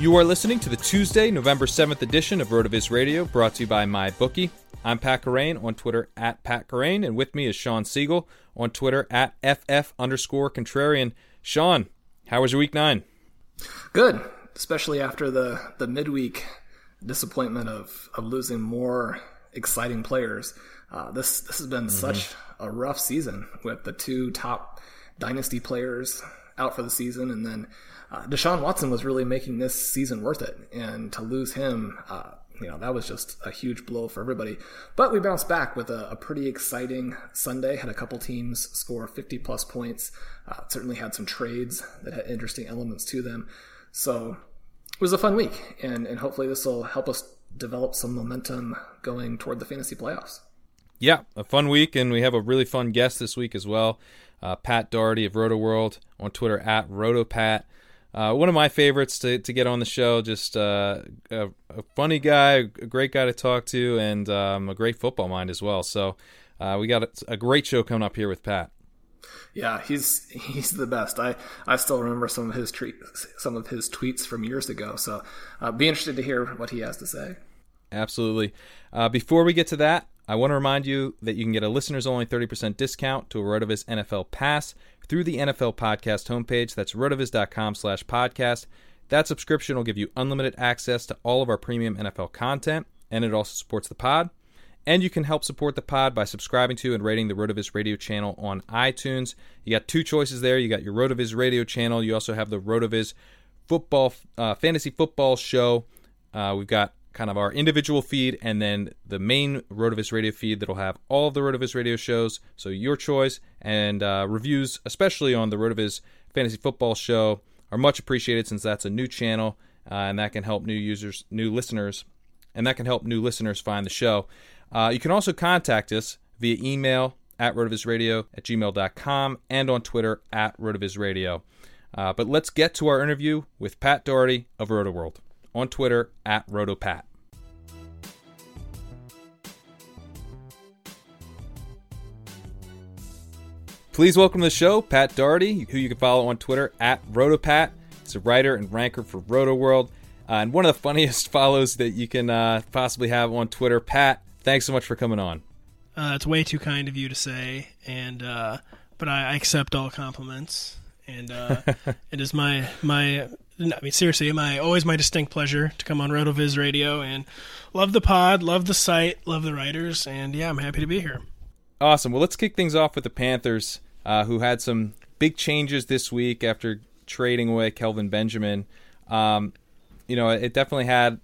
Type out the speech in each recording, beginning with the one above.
You are listening to the Tuesday, November 7th edition of RotoViz Radio, brought to you by MyBookie. I'm Pat Kerrane on Twitter at Pat Kerrane, and with me is Shawn Siegele on Twitter at FF underscore contrarian. Sean, how was your week nine? Good, especially after the, the midweek disappointment of, of losing more exciting players. Uh, this this has been mm-hmm. such a rough season with the two top dynasty players out for the season, and then uh, Deshaun Watson was really making this season worth it, and to lose him, uh, you know, that was just a huge blow for everybody. But we bounced back with a, a pretty exciting Sunday. Had a couple teams score 50 plus points. Uh, certainly had some trades that had interesting elements to them. So it was a fun week, and and hopefully this will help us develop some momentum going toward the fantasy playoffs. Yeah, a fun week, and we have a really fun guest this week as well. Uh, Pat Daugherty of Rotoworld on Twitter at RotoPat. Uh, one of my favorites to, to get on the show. Just uh, a, a, funny guy, a great guy to talk to, and um, a great football mind as well. So uh, we got a, a, great show coming up here with Pat. Yeah, he's he's the best. I, I still remember some of his tweets, some of his tweets from years ago. So uh, be interested to hear what he has to say. Absolutely. Uh, before we get to that, I want to remind you that you can get a listeners only 30% discount to a RotoViz NFL Pass through the NFL Podcast homepage. That's rotoviz.com slash podcast. That subscription will give you unlimited access to all of our premium NFL content, and it also supports the pod. And you can help support the pod by subscribing to and rating the RotoViz radio channel on iTunes. You got two choices there. You got your RotoViz radio channel. You also have the RotoViz football, uh, fantasy football show. Uh, we've got kind of our individual feed and then the main Rotoviz radio feed that'll have all of the Rotoviz radio shows. So your choice and uh, reviews, especially on the Rotoviz Fantasy Football Show, are much appreciated since that's a new channel uh, and that can help new users, new listeners, and that can help new listeners find the show. Uh, you can also contact us via email at rotovizradio at gmail.com and on Twitter at rotovizradio. Uh, but let's get to our interview with Pat Daugherty of Rotoworld on Twitter at RotoPat. Please welcome to the show Pat Daugherty, who you can follow on Twitter at RotoPat. He's a writer and ranker for Rotoworld. Uh, and one of the funniest follows that you can uh, possibly have on Twitter. Pat, thanks so much for coming on. Uh, it's way too kind of you to say, and uh, but I, I, accept all compliments, and uh, it is my my. I mean, seriously, my always my distinct pleasure to come on RotoViz Radio and love the pod, love the site, love the writers, and yeah, I'm happy to be here. Awesome. Well, let's kick things off with the Panthers, uh, who had some big changes this week after trading away Kelvin Benjamin. Um, you know, it definitely had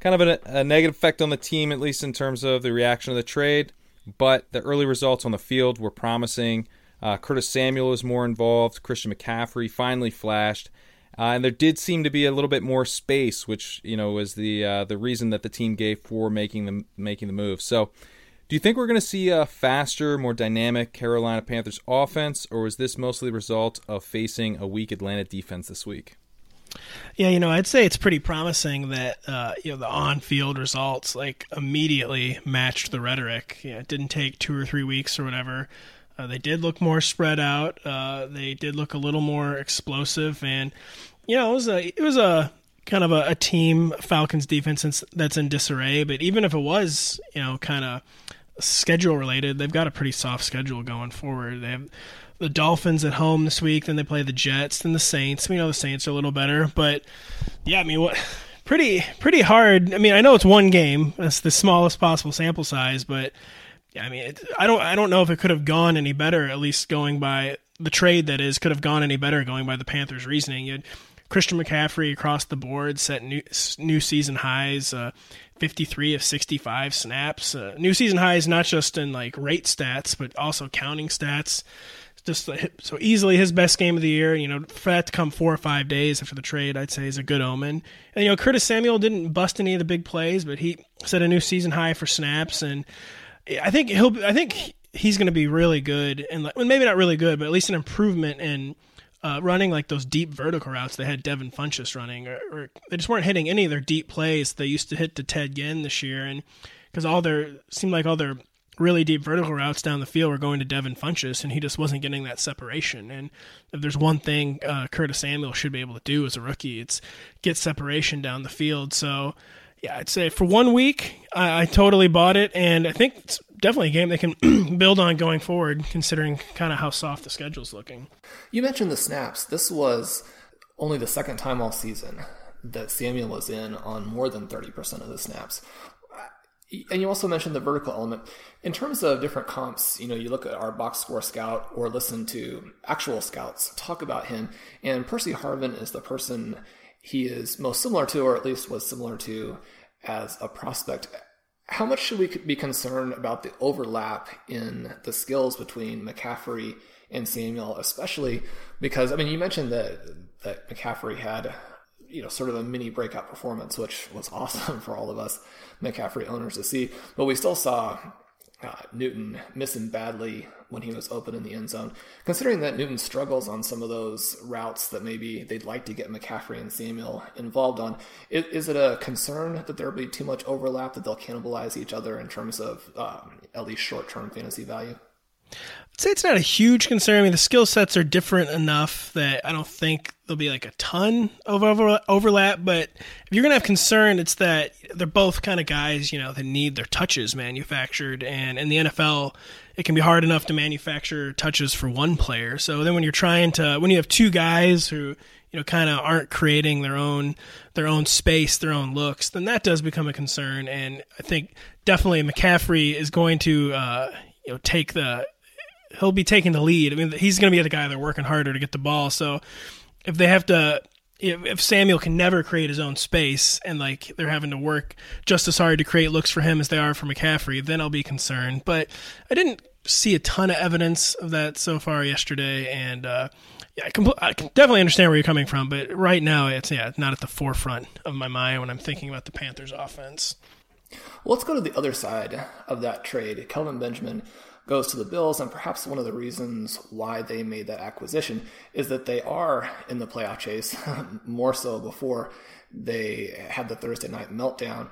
kind of a, a, negative effect on the team, at least in terms of the reaction of the trade. But the early results on the field were promising. Uh, Curtis Samuel was more involved. Christian McCaffrey finally flashed. Uh, and there did seem to be a little bit more space, which you know was the uh, the reason that the team gave for making the making the move. So, do you think we're going to see a faster, more dynamic Carolina Panthers offense, or was this mostly the result of facing a weak Atlanta defense this week? Yeah, you know, I'd say it's pretty promising that uh, you know the on-field results like immediately matched the rhetoric. Yeah, it didn't take two or three weeks or whatever. Uh, they did look more spread out. Uh, they did look a little more explosive, and you know, it was a it was a kind of a, a team Falcons defense that's in disarray. But even if it was, you know, kind of schedule related, they've got a pretty soft schedule going forward. They have the Dolphins at home this week. Then they play the Jets, then the Saints. We know the Saints are a little better, but yeah, I mean, what pretty pretty hard. I mean, I know it's one game. That's the smallest possible sample size, but yeah, I mean, it, I don't I don't know if it could have gone any better. At least going by the trade that is, could have gone any better going by the Panthers' reasoning. You had Christian McCaffrey across the board set new new season highs. Uh, 53 of 65 snaps. Uh, new season highs not just in like rate stats, but also counting stats just so easily his best game of the year. You know, for that to come four or five days after the trade, I'd say is a good omen. And you know, Curtis Samuel didn't bust any of the big plays, but he set a new season high for snaps, and I think he'll. I think he's going to be really good, and well, maybe not really good, but at least an improvement in. Uh, running like those deep vertical routes they had Devin Funchess running, or, or, they just weren't hitting any of their deep plays they used to hit to Ted Ginn this year, and because all their seemed like all their really deep vertical routes down the field were going to Devin Funchess, and he just wasn't getting that separation. And if there's one thing uh, Curtis Samuel should be able to do as a rookie, it's get separation down the field. So, yeah, I'd say for one week, I, I totally bought it, and I think it's definitely a game they can build on going forward, considering kind of how soft the schedule's looking. You mentioned the snaps. This was only the second time all season that Samuel was in on more than 30% of the snaps and you also mentioned the vertical element. In terms of different comps, you know, you look at our box score scout or listen to actual scouts talk about him, and Percy Harvin is the person he is most similar to, or at least was similar to, as a prospect. How much should we be concerned about the overlap in the skills between McCaffrey and Samuel, especially because I mean, you mentioned that that McCaffrey had you know, sort of a mini breakout performance, which was awesome for all of us McCaffrey owners to see. But we still saw uh, Newton missing badly when he was open in the end zone. Considering that Newton struggles on some of those routes that maybe they'd like to get McCaffrey and Samuel involved on, is, is it a concern that there'll be too much overlap that they'll cannibalize each other in terms of um, at least short term fantasy value? I'd say it's not a huge concern. I mean, the skill sets are different enough that I don't think there'll be like a ton of over- overlap. But if you're going to have concern, it's that they're both kind of guys, you know, that need their touches manufactured. And in the NFL, it can be hard enough to manufacture touches for one player. So then when you're trying to, when you have two guys who, you know, kind of aren't creating their own their own space, their own looks, then that does become a concern. And I think definitely McCaffrey is going to, uh, you know, take the he'll be taking the lead. I mean, he's going to be the guy they're working harder to get the ball. So if they have to, if, Samuel can never create his own space and like they're having to work just as hard to create looks for him as they are for McCaffrey, then I'll be concerned. But I didn't see a ton of evidence of that so far yesterday, and uh, yeah, I, compl- I can definitely understand where you're coming from. But right now, it's yeah, not at the forefront of my mind when I'm thinking about the Panthers' offense. Well, let's go to the other side of that trade. Kelvin Benjamin goes to the Bills, and perhaps one of the reasons why they made that acquisition is that they are in the playoff chase, more so before they had the Thursday night meltdown.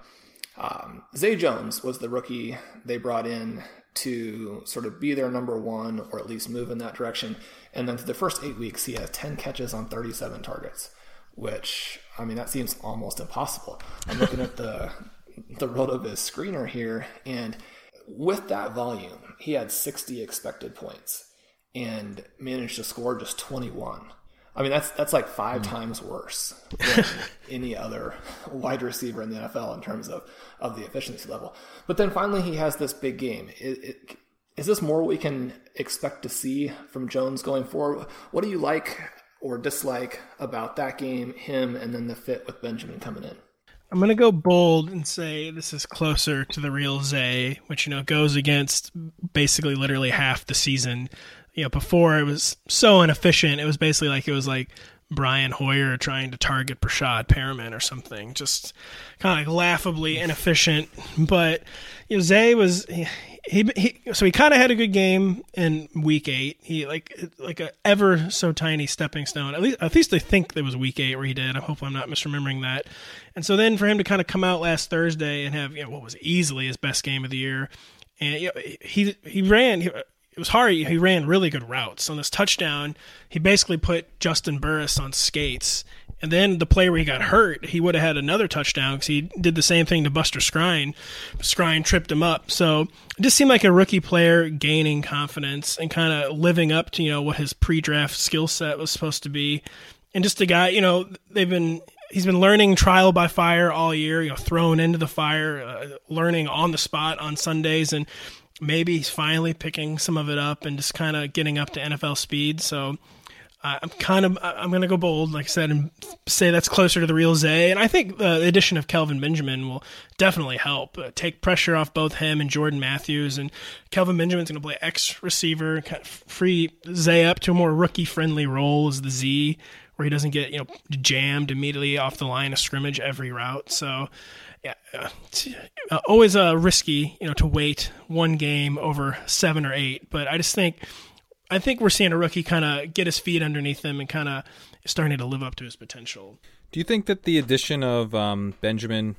Um, Zay Jones was the rookie they brought in to sort of be their number one or at least move in that direction. And then for the first eight weeks, he has 10 catches on 37 targets, which, I mean, that seems almost impossible. I'm looking at the, the RotoViz screener here, and with that volume, he had 60 expected points and managed to score just 21. I mean, that's that's like five mm. times worse than any other wide receiver in the NFL in terms of, of the efficiency level. But then finally, he has this big game. It, it, is this more we can expect to see from Jones going forward? What do you like or dislike about that game, him, and then the fit with Benjamin coming in? I'm gonna go bold and say this is closer to the real Zay, which you know goes against basically literally half the season you know, before it was so inefficient. It was basically like it was like Brian Hoyer trying to target Breshad Perriman or something, just kind of like laughably inefficient. But you know, Zay was he, he, he so he kind of had a good game in week eight. He like like a ever so tiny stepping stone. At least at least I think it was week eight where he did. I hope I'm not misremembering that. And so then for him to kind of come out last Thursday and have you know, what was easily his best game of the year. And he he ran. It was hard. He ran really good routes. On this touchdown, he basically put Justin Burriss on skates. And then the play where he got hurt, he would have had another touchdown because he did the same thing to Buster Skrine. Skrine tripped him up. So it just seemed like a rookie player gaining confidence and kind of living up to you know what his pre-draft skill set was supposed to be. And just a guy, you know, they've been he's been learning trial by fire all year, you know, thrown into the fire, uh, learning on the spot on Sundays, and maybe he's finally picking some of it up and just kind of getting up to NFL speed. So I'm kind of I'm going to go bold, like I said, and say that's closer to the real Zay. And I think the addition of Kelvin Benjamin will definitely help uh, take pressure off both him and Jordan Matthews. And Kelvin Benjamin's going to play X receiver, kind of free Zay up to a more rookie friendly role as the Z, where he doesn't get you know jammed immediately off the line of scrimmage every route. So yeah, uh, always uh, risky, you know, to wait one game over seven or eight. But I just think, I think we're seeing a rookie kind of get his feet underneath him and kind of starting to live up to his potential. Do you think that the addition of um, Benjamin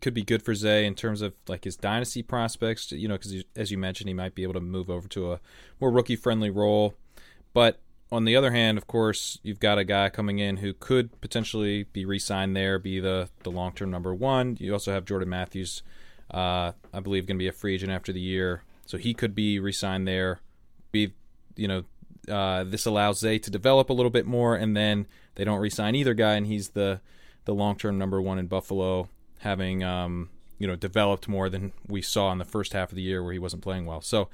could be good for Zay in terms of like his dynasty prospects? You know, because as you mentioned, he might be able to move over to a more rookie friendly role. But on the other hand, of course, you've got a guy coming in who could potentially be re-signed there, be the the long term number one. You also have Jordan Matthews, uh, I believe, going to be a free agent after the year, so he could be re-signed there. Be you know, uh, this allows Zay to develop a little bit more, and then they don't re-sign either guy, and he's the the long term number one in Buffalo, having um, you know developed more than we saw in the first half of the year where he wasn't playing well. So,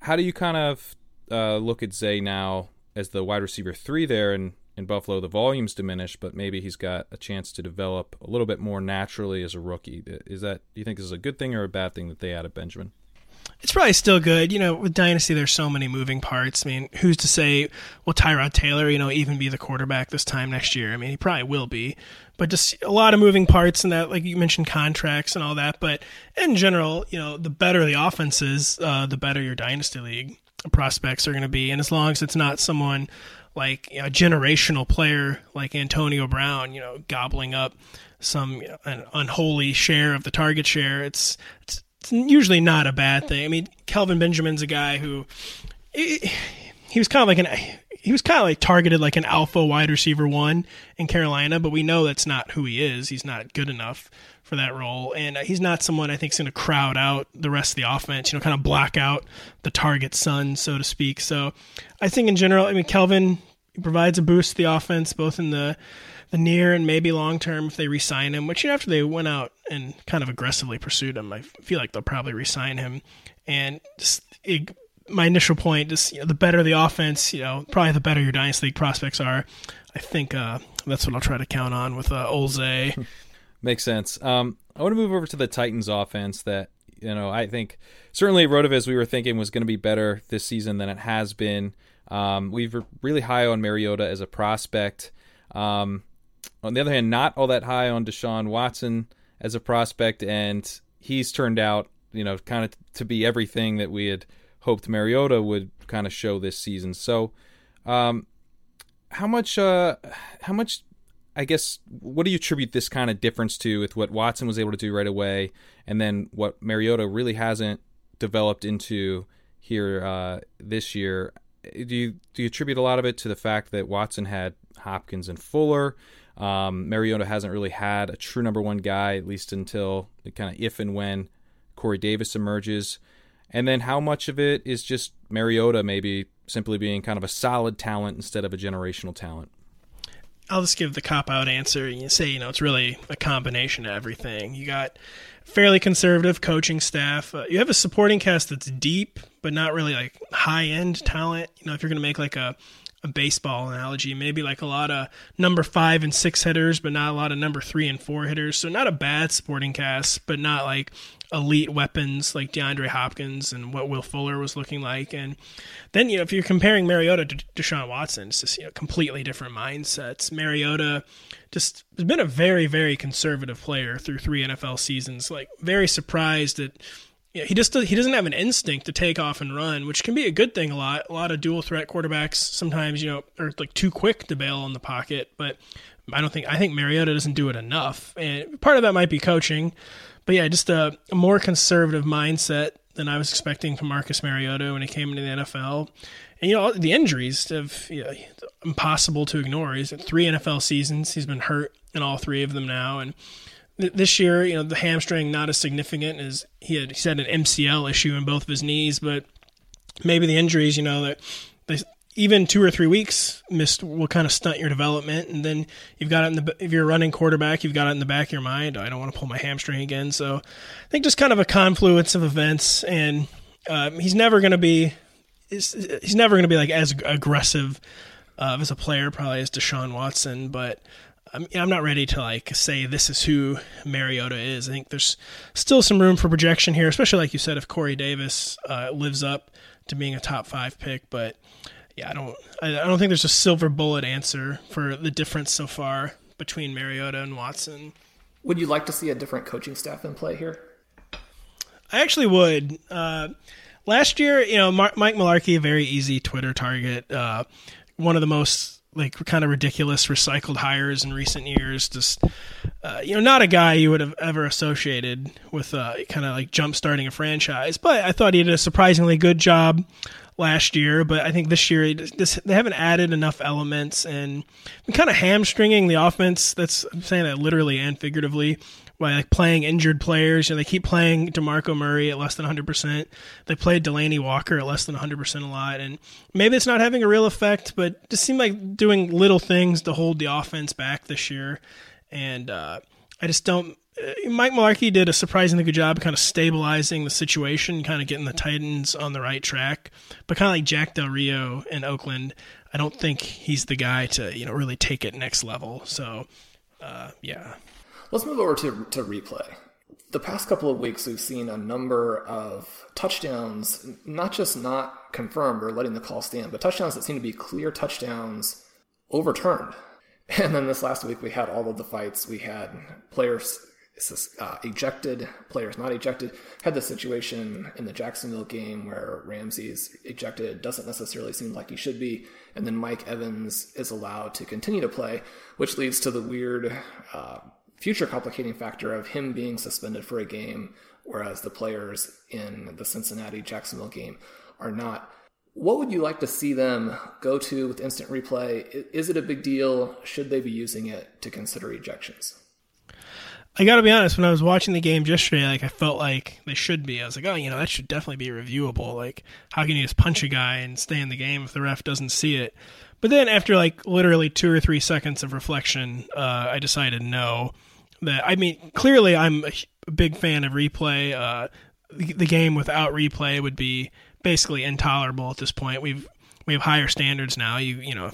how do you kind of uh, look at Zay now? As the wide receiver three there in, in Buffalo, the volume's diminished, but maybe he's got a chance to develop a little bit more naturally as a rookie. Is that do you think this is a good thing or a bad thing that they added Benjamin? It's probably still good. You know, with Dynasty, there's so many moving parts. I mean, who's to say, will Tyrod Taylor, you know, even be the quarterback this time next year? I mean, he probably will be. But just a lot of moving parts and that, like you mentioned, contracts and all that. But in general, you know, the better the offense is, uh, the better your Dynasty league prospects are going to be. And as long as it's not someone like a generational player like Antonio Brown, you know, gobbling up some you know, an unholy share of the target share, it's, it's, it's usually not a bad thing. I mean, Kelvin Benjamin's a guy who he, he was kind of like an he was kind of like targeted like an alpha wide receiver one in Carolina, but we know that's not who he is. He's not good enough for that role, and uh, he's not someone I think is going to crowd out the rest of the offense. You know, kind of block out the target sun, so to speak. So, I think in general, I mean, Kelvin provides a boost to the offense both in the the near and maybe long term if they resign him. Which you know, after they went out and kind of aggressively pursued him, I feel like they'll probably resign him. And just, it, my initial point is, you know, the better the offense, you know, probably the better your dynasty league prospects are. I think uh, that's what I'll try to count on with uh, Olze. Makes sense. Um, I want to move over to the Titans offense that, you know, I think certainly RotoViz we were thinking was going to be better this season than it has been. Um, we've really high on Mariota as a prospect. Um, on the other hand, not all that high on Deshaun Watson as a prospect, and he's turned out, you know, kind of to be everything that we had hoped Mariota would kind of show this season. So, um, how much, uh, how much I guess what do you attribute this kind of difference to with what Watson was able to do right away, and then what Mariota really hasn't developed into here uh, this year. Do you do you attribute a lot of it to the fact that Watson had Hopkins and Fuller? Um, Mariota hasn't really had a true number one guy, at least until kind of if and when Corey Davis emerges. And then how much of it is just Mariota maybe simply being kind of a solid talent instead of a generational talent? I'll just give the cop out answer. You say, you know, it's really a combination of everything. You got fairly conservative coaching staff. Uh, you have a supporting cast that's deep, but not really like high end talent. You know, if you're going to make like a a baseball analogy, maybe like a lot of number five and six hitters, but not a lot of number three and four hitters. So not a bad supporting cast, but not like elite weapons like DeAndre Hopkins and what Will Fuller was looking like. And then, you know, if you're comparing Mariota to Deshaun Watson, it's just, you know, completely different mindsets. Mariota just has been a very, very conservative player through three NFL seasons. Like, very surprised that yeah, he just he doesn't have an instinct to take off and run, which can be a good thing a lot. A lot of dual threat quarterbacks sometimes, you know, are like too quick to bail on the pocket, but I don't think I think Mariota doesn't do it enough. And part of that might be coaching, but yeah, just a, a more conservative mindset than I was expecting from Marcus Mariota when he came into the NFL. And you know, the injuries have you know, impossible to ignore. He's had three NFL seasons. He's been hurt in all three of them now, and this year, you know, the hamstring not as significant as he had. He had an MCL issue in both of his knees, but maybe the injuries, you know, that they, even two or three weeks missed will kind of stunt your development. And then you've got it in the if you're running quarterback, you've got it in the back of your mind. I don't want to pull my hamstring again. So I think just kind of a confluence of events, and um, he's never going to be he's, he's never going to be like as aggressive uh, as a player probably as Deshaun Watson, but I'm, I'm not ready to like say this is who Mariota is. I think there's still some room for projection here, especially like you said, if Corey Davis uh, lives up to being a top five pick. But yeah, I don't I don't think there's a silver bullet answer for the difference so far between Mariota and Watson. Would you like to see a different coaching staff in play here? I actually would. Uh, last year, you know, Mike Mularkey, a very easy Twitter target, uh, one of the most like kind of ridiculous recycled hires in recent years. Just uh, you know, not a guy you would have ever associated with uh, kind of like jump starting a franchise. But I thought he did a surprisingly good job last year. But I think this year this, they haven't added enough elements and kind of hamstringing the offense. That's I'm saying that literally and figuratively by like playing injured players. You know, they keep playing DeMarco Murray at less than 100%. They played Delanie Walker at less than 100% a lot. And maybe it's not having a real effect, but just seem like doing little things to hold the offense back this year. And uh, I just don't. Uh, Mike Mularkey did a surprisingly good job kind of stabilizing the situation, kind of getting the Titans on the right track. But kind of like Jack Del Rio in Oakland, I don't think he's the guy to, you know, really take it next level. So, uh, yeah. Let's move over to, to replay. The past couple of weeks, we've seen a number of touchdowns, not just not confirmed or letting the call stand, but touchdowns that seem to be clear touchdowns overturned. And then this last week, we had all of the fights. We had players uh, ejected, players not ejected. Had the situation in the Jacksonville game where Ramsey's ejected, doesn't necessarily seem like he should be, and then Mike Evans is allowed to continue to play, which leads to the weird uh, future complicating factor of him being suspended for a game, whereas the players in the Cincinnati Jacksonville game are not. What would you like to see them go to with instant replay? Is it a big deal? Should they be using it to consider ejections? I got to be honest. When I was watching the game yesterday, like I felt like they should be. I was like, oh, you know, that should definitely be reviewable. Like, how can you just punch a guy and stay in the game if the ref doesn't see it? But then after like literally two or three seconds of reflection, uh, I decided no that I mean, clearly I'm a big fan of replay. Uh, the, the game without replay would be basically intolerable at this point. We've we have higher standards now. You you know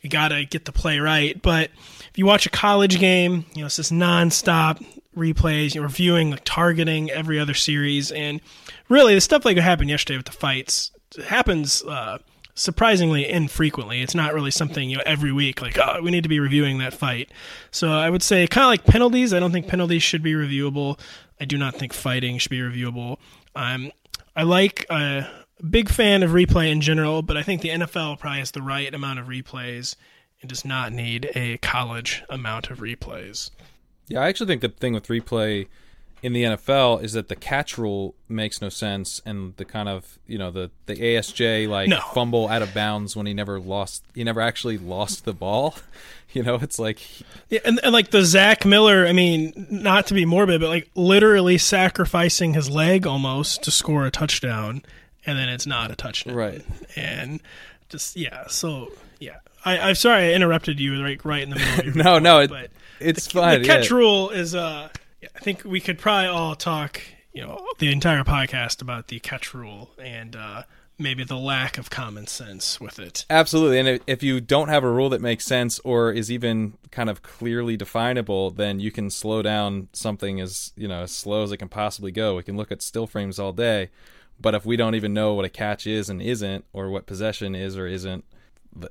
you got to get the play right. But if you watch a college game, you know it's just nonstop replays. You're reviewing, like targeting every other series, and really the stuff like what happened yesterday with the fights happens uh, surprisingly infrequently. It's not really something you know every week like oh we need to be reviewing that fight. So I would say kind of like penalties. I don't think penalties should be reviewable. I do not think fighting should be reviewable. Um, I like a uh, big fan of replay in general, but I think the NFL probably has the right amount of replays and does not need a college amount of replays. Yeah, I actually think the thing with replay in the NFL is that the catch rule makes no sense, and the kind of you know the the ASJ like No. fumble out of bounds when he never lost, he never actually lost the ball. You know, it's like Yeah, and, and like the Zach Miller, I mean, not to be morbid, but like literally sacrificing his leg almost to score a touchdown, and then it's not a touchdown. Right. And just yeah, so yeah. I, I'm sorry I interrupted you like right in the middle. Of your no, no, it, but it's the, fine. The catch yeah. rule is uh, I think we could probably all talk, you know, the entire podcast about the catch rule and uh, maybe the lack of common sense with it. Absolutely, and if- you don't have a rule that makes sense or is even kind of clearly definable, then you can slow down something as you know as slow as it can possibly go. We can look at still frames all day, but if we don't even know what a catch is and isn't, or what possession is or isn't,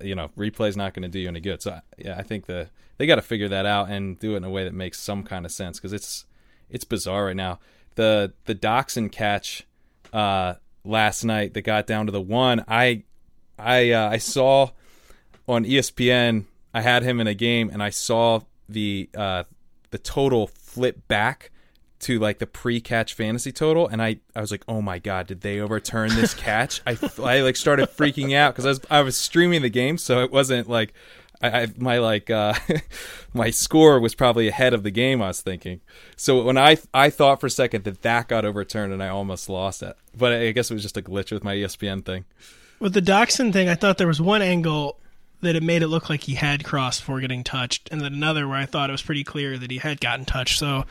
you know, replay's not going to do you any good. So yeah, I think the they got to figure that out and do it in a way that makes some kind of sense because it's it's bizarre right now. The the Doxson catch uh, last night that got down to the one, I I uh, I saw on ESPN. I had him in a game, and I saw the uh, the total flip back to like the pre-catch fantasy total, and I, I was like, oh my god, did they overturn this catch? I, I like started freaking out because I was I was streaming the game, so it wasn't like I, I my like uh, my score was probably ahead of the game. I was thinking, so when I I thought for a second that that got overturned, and I almost lost it, but I guess it was just a glitch with my ESPN thing. With the Doxson thing, I thought there was one angle that it made it look like he had crossed before getting touched, and then another where I thought it was pretty clear that he had gotten touched. So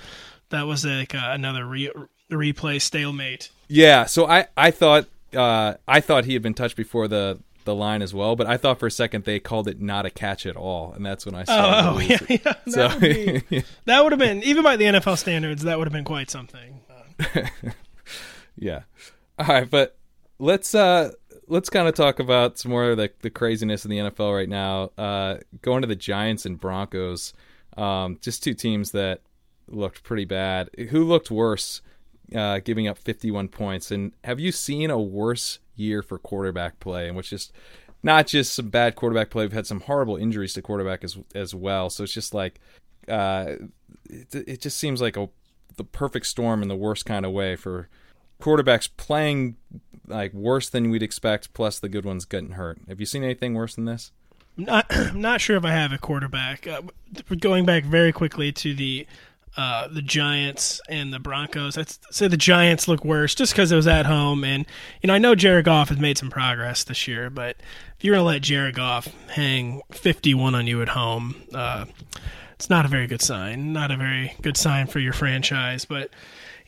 that was like uh, another re- replay stalemate. Yeah, so I I thought uh, I thought he had been touched before the the line as well, but I thought for a second they called it not a catch at all, and that's when I saw. Oh, the yeah, yeah. That, So would be, that would have been even by the NFL standards, that would have been quite something. yeah. All right, but let's uh let's kind of talk about some more of the the craziness in the NFL right now. Uh, going to the Giants and Broncos, um, just two teams that looked pretty bad. Who looked worse? Uh, giving up 51 points. And have you seen a worse year for quarterback play? And which just not just some bad quarterback play. We've had some horrible injuries to quarterback as as well. So it's just like uh, it, it just seems like a the perfect storm in the worst kind of way for quarterbacks playing like worse than we'd expect, plus the good ones getting hurt. Have you seen anything worse than this? I'm not, I'm not sure if I have a quarterback. Uh, going back very quickly to the uh, the Giants and the Broncos, I'd say the Giants look worse just because it was at home. And, you know, I know Jared Goff has made some progress this year, but if you're going to let Jared Goff hang 51 on you at home, uh, it's not a very good sign. Not a very good sign for your franchise. But,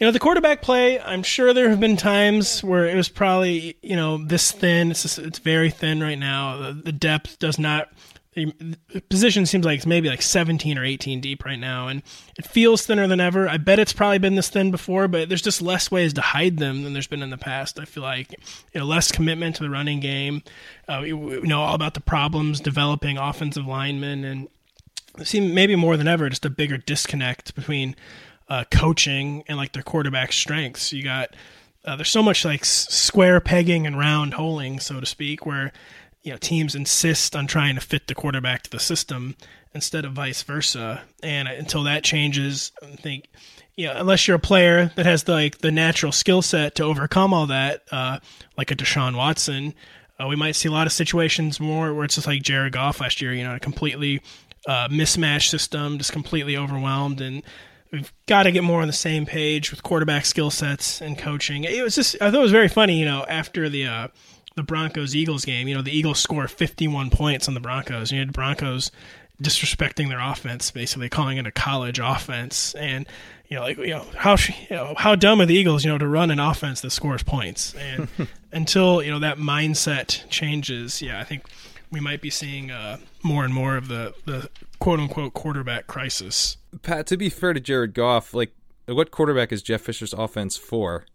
you know, the quarterback play, I'm sure there have been times where it was probably, you know, this thin. It's, just, it's very thin right now. The, the depth does not. The position seems like it's maybe like 17 or 18 deep right now, and it feels thinner than ever. I bet it's probably been this thin before, but there's just less ways to hide them than there's been in the past. I feel like you know less commitment to the running game. Uh, we know all about the problems developing offensive linemen, and it seems maybe more than ever just a bigger disconnect between uh, coaching and like their quarterback strengths. You got uh, there's so much like square pegging and round holing, so to speak, where you know teams insist on trying to fit the quarterback to the system instead of vice versa. And until that changes, I think you know unless you're a player that has the, like the natural skill set to overcome all that, uh, like a Deshaun Watson, uh, we might see a lot of situations more where it's just like Jared Goff last year. You know, a completely uh, mismatched system, just completely overwhelmed and. We've got to get more on the same page with quarterback skill sets and coaching. It was just, I thought it was very funny, you know, after the uh, the Broncos Eagles game. You know, the Eagles score 51 points on the Broncos. You had Broncos disrespecting their offense, basically calling it a college offense, and you know, like you know, how you know, how dumb are the Eagles, you know, to run an offense that scores points? And until you know that mindset changes, yeah, I think we might be seeing uh, more and more of the the quote unquote quarterback crisis. Pat, to be fair to Jared Goff, like what quarterback is Jeff Fisher's offense for?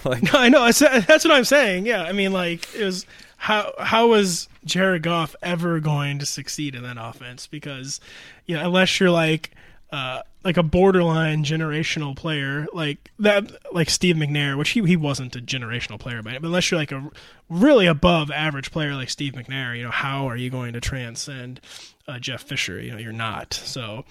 like no, I know that's what I'm saying. Yeah, I mean, like it was how how was Jared Goff ever going to succeed in that offense? Because you know, unless you're like uh, like a borderline generational player like that, like Steve McNair, which he he wasn't a generational player, but unless you're like a really above average player like Steve McNair, you know, how are you going to transcend uh, Jeff Fisher? You know, you're not. So,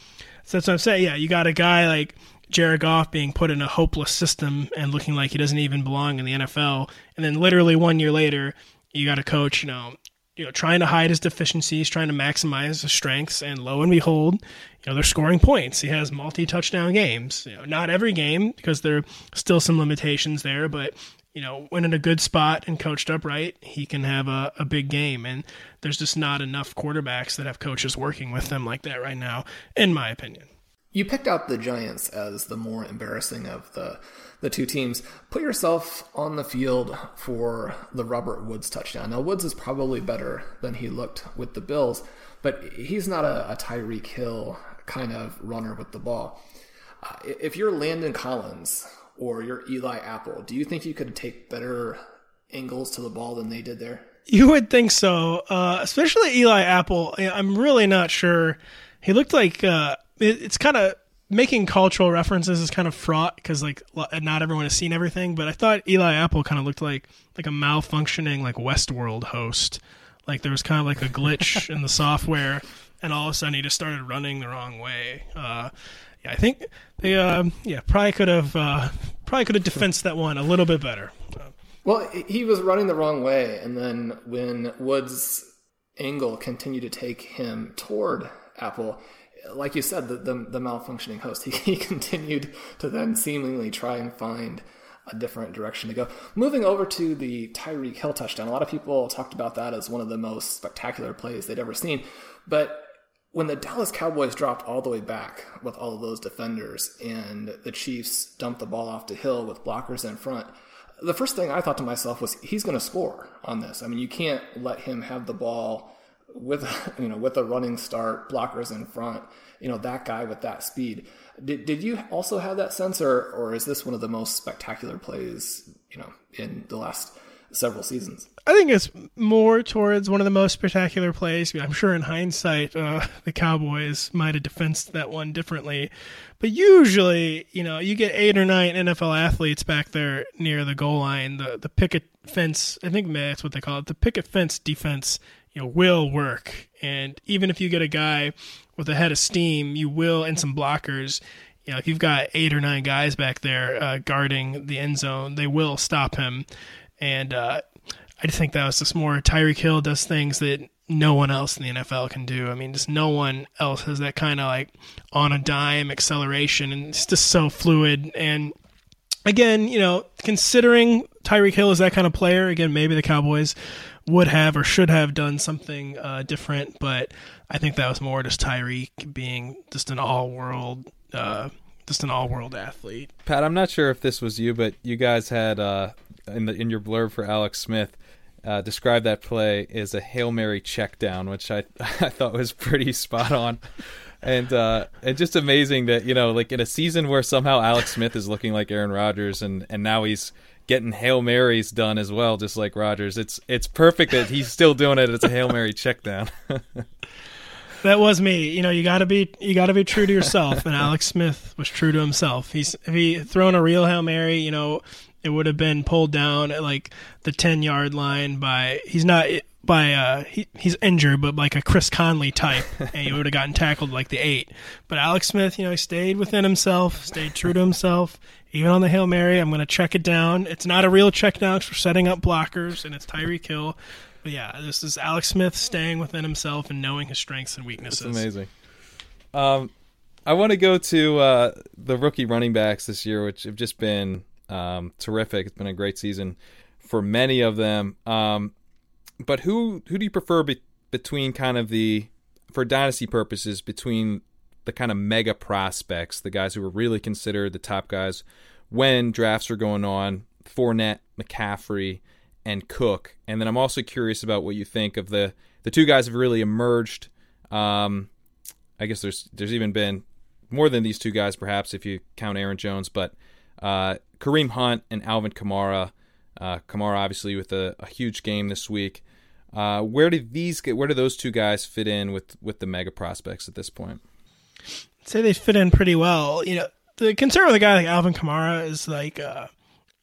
so that's what I'm saying. Yeah, you got a guy like Jared Goff being put in a hopeless system and looking like he doesn't even belong in the NFL, and then literally one year later, you got a coach, you know, you know, trying to hide his deficiencies, trying to maximize his strengths, and lo and behold, you know, they're scoring points. He has multi-touchdown games. You know, not every game because there are still some limitations there, but you know, when in a good spot and coached up right, he can have a, a big game. And there's just not enough quarterbacks that have coaches working with them like that right now, in my opinion. You picked out the Giants as the more embarrassing of the the two teams. Put yourself on the field for the Robert Woods touchdown. Now, Woods is probably better than he looked with the Bills, but he's not a, a Tyreek Hill kind of runner with the ball. Uh, if you're Landon Collins or you're Eli Apple, do you think you could take better angles to the ball than they did there? You would think so, uh, especially Eli Apple. I'm really not sure. He looked like uh, it, it's kind of making cultural references is kind of fraught because like not everyone has seen everything. But I thought Eli Apple kind of looked like like a malfunctioning like Westworld host. Like there was kind of like a glitch in the software, and all of a sudden he just started running the wrong way. Uh, yeah, I think they uh, yeah probably could have uh, probably could have defensed that one a little bit better. Well, he was running the wrong way, and then when Woods' angle continued to take him toward Apple, like you said, the, the, the malfunctioning host, he, he continued to then seemingly try and find a different direction to go. Moving over to the Tyreek Hill touchdown, a lot of people talked about that as one of the most spectacular plays they'd ever seen. But when the Dallas Cowboys dropped all the way back with all of those defenders and the Chiefs dumped the ball off to Hill with blockers in front, the first thing I thought to myself was he's going to score on this. I mean, you can't let him have the ball with you know with a running start, blockers in front, you know that guy with that speed. Did did you also have that sense, or or is this one of the most spectacular plays you know in the last several seasons? I think it's more towards one of the most spectacular plays. I'm sure in hindsight, uh, the Cowboys might have defensed that one differently. But usually, you know, you get eight or nine NFL athletes back there near the goal line. The the picket fence, I think that's what they call it. The picket fence defense you know will work. And even if you get a guy with a head of steam, you will and some blockers. You know, if you've got eight or nine guys back there uh, guarding the end zone, they will stop him. And uh, I just think that was just more Tyreek Hill does things that no one else in the NFL can do. I mean, just no one else has that kind of like on a dime acceleration, and it's just so fluid. And again, you know, considering Tyreek Hill is that kind of player, again, maybe the Cowboys would have or should have done something uh, different, but I think that was more just Tyreek being just an all world, uh, just an all world athlete. Pat, I'm not sure if this was you, but you guys had uh, in the in your blurb for Alex Smith. Uh, described that play as a hail mary check down, which I I thought was pretty spot on, and uh, and just amazing that you know like in a season where somehow Alex Smith is looking like Aaron Rodgers, and and now he's getting hail marys done as well, just like Rodgers. It's it's perfect that he's still doing it. It's a hail mary check down. that was me. You know, you gotta be you gotta be true to yourself. And Alex Smith was true to himself. He's if he thrown a real hail mary, you know, it would have been pulled down at like the ten yard line by. He's not by uh he, he's injured but like a Chris Conley type and he would have gotten tackled like the 8 but Alex Smith you know he stayed within himself stayed true to himself even on the Hail Mary, I'm going to check it down. It's not a real check down we're setting up blockers, and it's Tyreek Hill. But yeah, this is Alex Smith staying within himself and knowing his strengths and weaknesses. That's amazing. Um, I want to go to uh, the rookie running backs this year, which have just been um, terrific. It's been a great season for many of them. Um, but who who do you prefer be- between kind of the for dynasty purposes between the kind of mega prospects, the guys who were really considered the top guys when drafts are going on, Fournette, McCaffrey, and Cook. And then I'm also curious about what you think of the the two guys have really emerged. Um, I guess there's there's even been more than these two guys, perhaps if you count Aaron Jones, but uh, Kareem Hunt and Alvin Kamara. Uh, Kamara obviously with a, a huge game this week. Uh, where do these where do those two guys fit in with with the mega prospects at this point? I'd say they fit in pretty well. You know, the concern with a guy like Alvin Kamara is like, uh,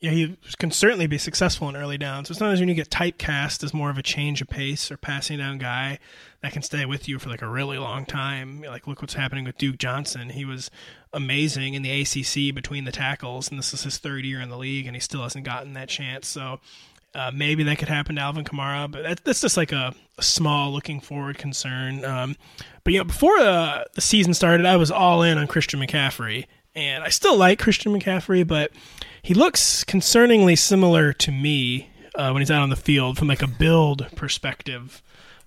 yeah, he can certainly be successful in early downs. So sometimes when you get typecast as more of a change of pace or passing down guy that can stay with you for like a really long time. Like look what's happening with Duke Johnson. He was amazing in the ACC between the tackles, and this is his third year in the league, and he still hasn't gotten that chance. So uh, maybe that could happen to Alvin Kamara, but that, that's just like a, a small looking forward concern. Um, but you know, before uh, the season started, I was all in on Christian McCaffrey, and I still like Christian McCaffrey, but he looks concerningly similar to me uh, when he's out on the field from like a build perspective,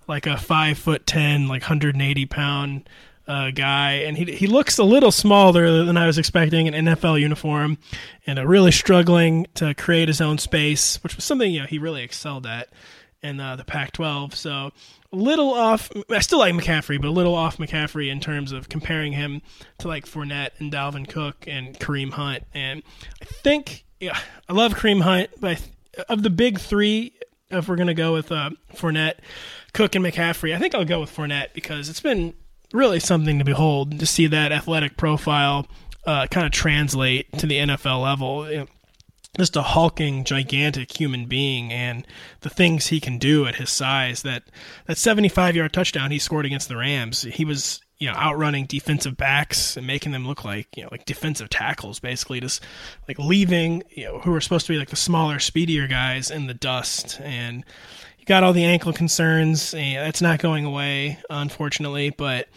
like a five foot ten, like hundred and eighty pound uh, guy, and he he looks a little smaller than I was expecting an NFL uniform, and uh, really struggling to create his own space, which was something you know he really excelled at in uh, the Pac-12. So a little off. I still like McCaffrey, but a little off McCaffrey in terms of comparing him to like Fournette and Dalvin Cook and Kareem Hunt. And I think yeah, I love Kareem Hunt, but of the big three, if we're gonna go with uh, Fournette, Cook, and McCaffrey, I think I'll go with Fournette because it's been really something to behold to see that athletic profile uh, kind of translate to the NFL level. You know, just a hulking, gigantic human being, and the things he can do at his size. That that 75 yard touchdown he scored against the Rams, he was you know outrunning defensive backs and making them look like you know like defensive tackles, basically just like leaving you know who were supposed to be like the smaller, speedier guys in the dust and got all the ankle concerns. Yeah, that's not going away, unfortunately. But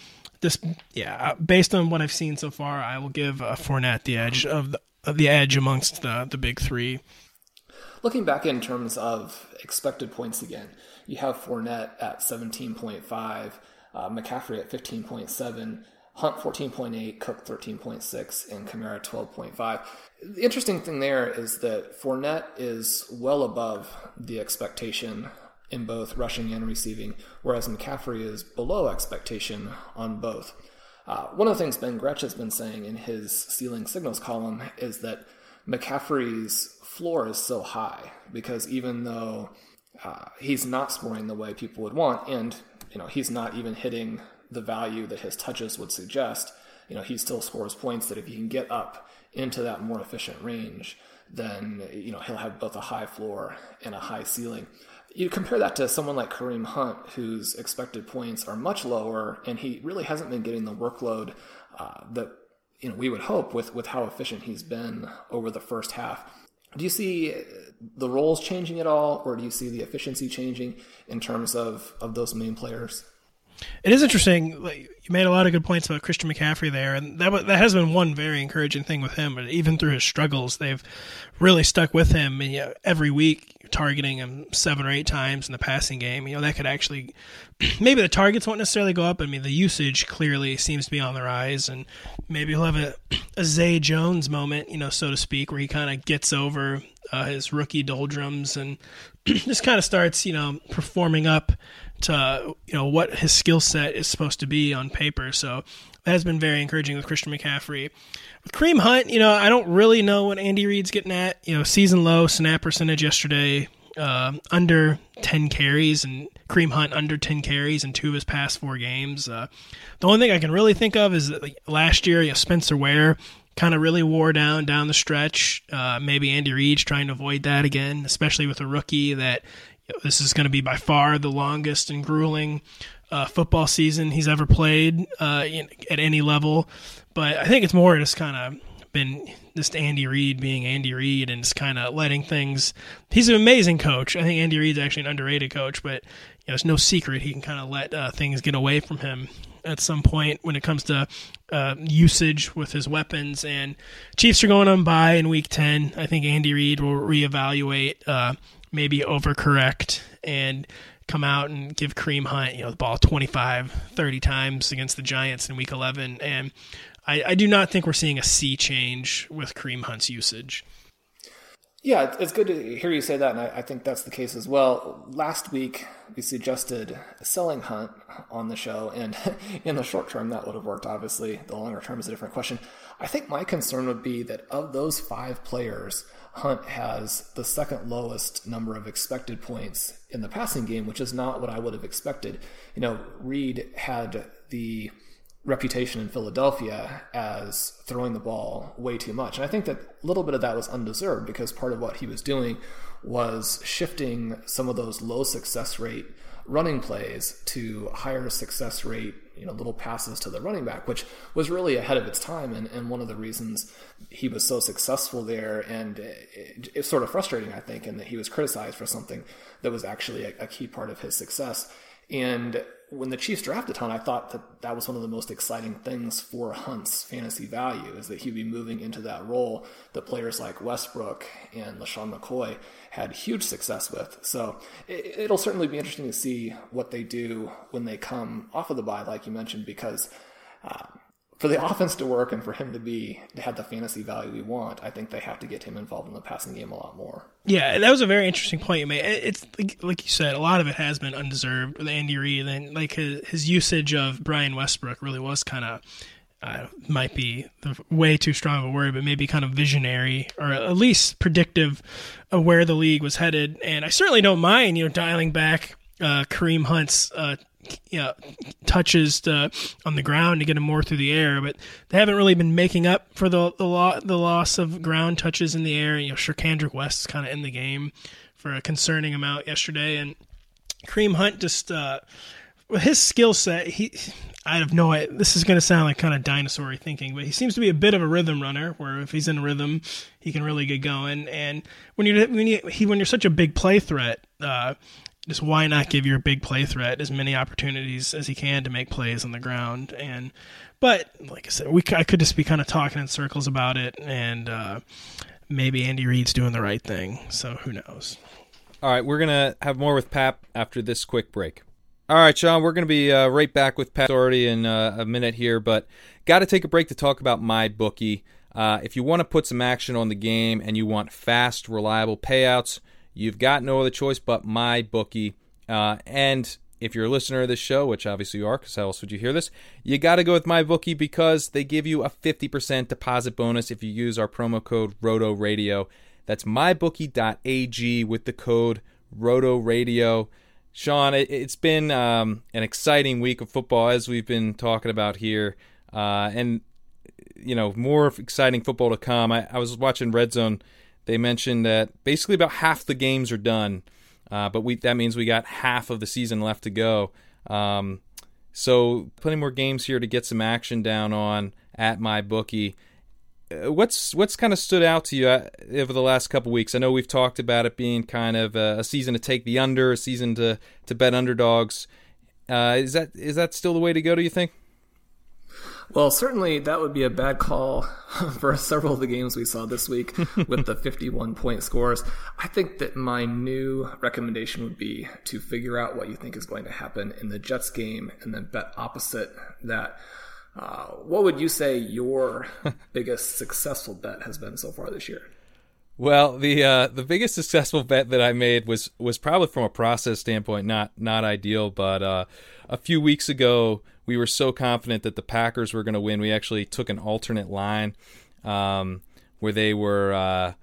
this, yeah, uh, based on what I've seen so far, I will give uh, Fournette the edge of the of the edge amongst the the big three. Looking back in terms of expected points again, you have Fournette at 17.5, uh, McCaffrey at 15.7, Hunt 14.8, Cook 13.6, and Kamara 12.5. The interesting thing there is that Fournette is well above the expectation in both rushing and receiving, whereas McCaffrey is below expectation on both. Uh, one of the things Ben Gretch has been saying in his ceiling signals column is that McCaffrey's floor is so high because even though uh, he's not scoring the way people would want, and you know he's not even hitting the value that his touches would suggest, you know he still scores points that if he can get up into that more efficient range, then you know he'll have both a high floor and a high ceiling you compare that to someone like Kareem Hunt, whose expected points are much lower, and he really hasn't been getting the workload uh, that you know we would hope with with how efficient he's been over the first half. Do you see the roles changing at all, or do you see the efficiency changing in terms of of those main players? It is interesting. You made a lot of good points about Christian McCaffrey there, and that that has been one very encouraging thing with him. But even through his struggles, they've really stuck with him. And, you know, every week, targeting him seven or eight times in the passing game. You know, that could actually maybe the targets won't necessarily go up. I mean, the usage clearly seems to be on the rise, and maybe he'll have a, a Zay Jones moment, you know, so to speak, where he kind of gets over uh, his rookie doldrums and just kind of starts, you know, performing up to you know what his skill set is supposed to be on paper. So has been very encouraging with Christian McCaffrey. With Kareem Hunt, you know, I don't really know what Andy Reid's getting at. You know, season low snap percentage yesterday, uh, under 10 carries, and Kareem Hunt under 10 carries in two of his past four games. Uh, the only thing I can really think of is that like, last year, you know, Spencer Ware kind of really wore down down the stretch. Uh, maybe Andy Reid's trying to avoid that again, especially with a rookie that you know, this is going to be by far the longest and grueling uh, football season he's ever played uh, in, at any level. But I think it's more just kind of been just Andy Reid being Andy Reid and just kind of letting things. He's an amazing coach. I think Andy Reid's actually an underrated coach, but you know, it's no secret he can kind of let uh, things get away from him at some point when it comes to uh, usage with his weapons. And Chiefs are going on bye in Week Ten. I think Andy Reid will reevaluate, uh, maybe overcorrect, and come out and give Kareem Hunt, you know, the ball 25, 30 times against the Giants in week 11. And I, I do not think we're seeing a sea change with Kareem Hunt's usage. Yeah, it's good to hear you say that, and I, I, think that's the case as well. Last week, we suggested selling Hunt on the show, and in the short term, that would have worked, obviously. The longer term is a different question. I think my concern would be that of those five players, Hunt has the second lowest number of expected points in the passing game, which is not what I would have expected. You know, Reid had the reputation in Philadelphia as throwing the ball way too much. And I think that a little bit of that was undeserved because part of what he was doing was shifting some of those low success rate running plays to higher success rate, you know, little passes to the running back, which was really ahead of its time. And, and one of the reasons he was so successful there and it, it's sort of frustrating, I think, and that he was criticized for something that was actually a, a key part of his success. And when the Chiefs drafted Hunt, I thought that that was one of the most exciting things for Hunt's fantasy value is that he'd be moving into that role that players like Westbrook and LeSean McCoy had huge success with. So it, will certainly be interesting to see what they do when they come off of the bye, like you mentioned, because uh, for the offense to work and for him to be to have the fantasy value we want, I think they have to get him involved in the passing game a lot more. Yeah, that was a very interesting point you made. It's like, like you said, a lot of it has been undeserved with Andy Reid, and like his, his usage of Brian Westbrook really was kind of. Uh, might be the way too strong of a word, but maybe kind of visionary or at least predictive of where the league was headed. And I certainly don't mind, you know, dialing back uh, Kareem Hunt's uh, you know, touches to, on the ground to get him more through the air, but they haven't really been making up for the the, lo- the loss of ground touches in the air. You know, sure, Charcandrick West is kind of in the game for a concerning amount yesterday, and Kareem Hunt just uh, his skill set, he I have no idea. This is going to sound like kind of dinosaur thinking, but he seems to be a bit of a rhythm runner. Where if he's in rhythm, he can really get going. And when you're when you he when you're such a big play threat, uh, just why not give your big play threat as many opportunities as he can to make plays on the ground? And but like i said we i could just be kind of talking in circles about it and uh, maybe andy reid's doing the right thing so who knows? All right we're gonna have more with Pat after this quick break. All right Shawn we're gonna be uh, right back with Pat. Already in uh, a minute here but gotta take a break to talk about MyBookie. Uh, if you want to put some action on the game and you want fast reliable payouts You've got no other choice but MyBookie. Uh, and if you're a listener of this show, which obviously you are, because how else would you hear this? You got to go with MyBookie because they give you a 50% deposit bonus if you use our promo code Roto Radio. That's mybookie.ag with the code Roto Radio. Shawn, it, has been um, an exciting week of football as we've been talking about here, uh, and you know more exciting football to come. I, I was watching Red Zone they mentioned that basically about half the games are done, uh, but we that means we got half of the season left to go. Um, so plenty more games here to get some action down on at MyBookie. Uh, what's what's kind of stood out to you uh, over the last couple weeks? I know we've talked about it being kind of a, a season to take the under, a season to to bet underdogs. Uh, is that is that still the way to go? Do you think? Well, certainly that would be a bad call for several of the games we saw this week with the 51 point scores. I think that my new recommendation would be to figure out what you think is going to happen in the Jets game and then bet opposite that. Uh, what would you say your biggest successful bet has been so far this year? Well, the uh, the biggest successful bet that I made was was probably from a process standpoint not not ideal, but uh, a few weeks ago we were so confident that the Packers were going to win. We actually took an alternate line um, where they were. Uh,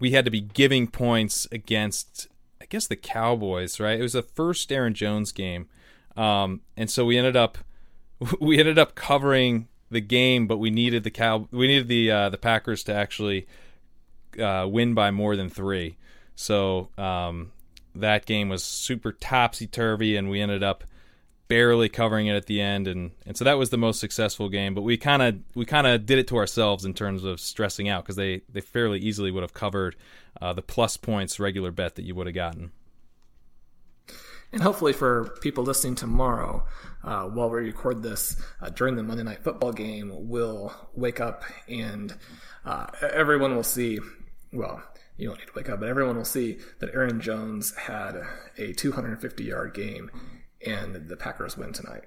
we had to be giving points against, I guess, the Cowboys. Right? It was the first Aaron Jones game, um, and so we ended up we ended up covering the game, but we needed the cow we needed the uh, the Packers to actually uh, win by more than three. So um, that game was super topsy turvy, and we ended up barely covering it at the end, and and so that was the most successful game. But we kind of we kind of did it to ourselves in terms of stressing out because they they fairly easily would have covered uh, the plus points regular bet that you would have gotten. And hopefully, for people listening tomorrow, uh, while we record this uh, during the Monday Night Football game, we'll wake up and uh, everyone will see. Well, you don't need to wake up, but everyone will see that Aaron Jones had a 250 yard game and the Packers win tonight.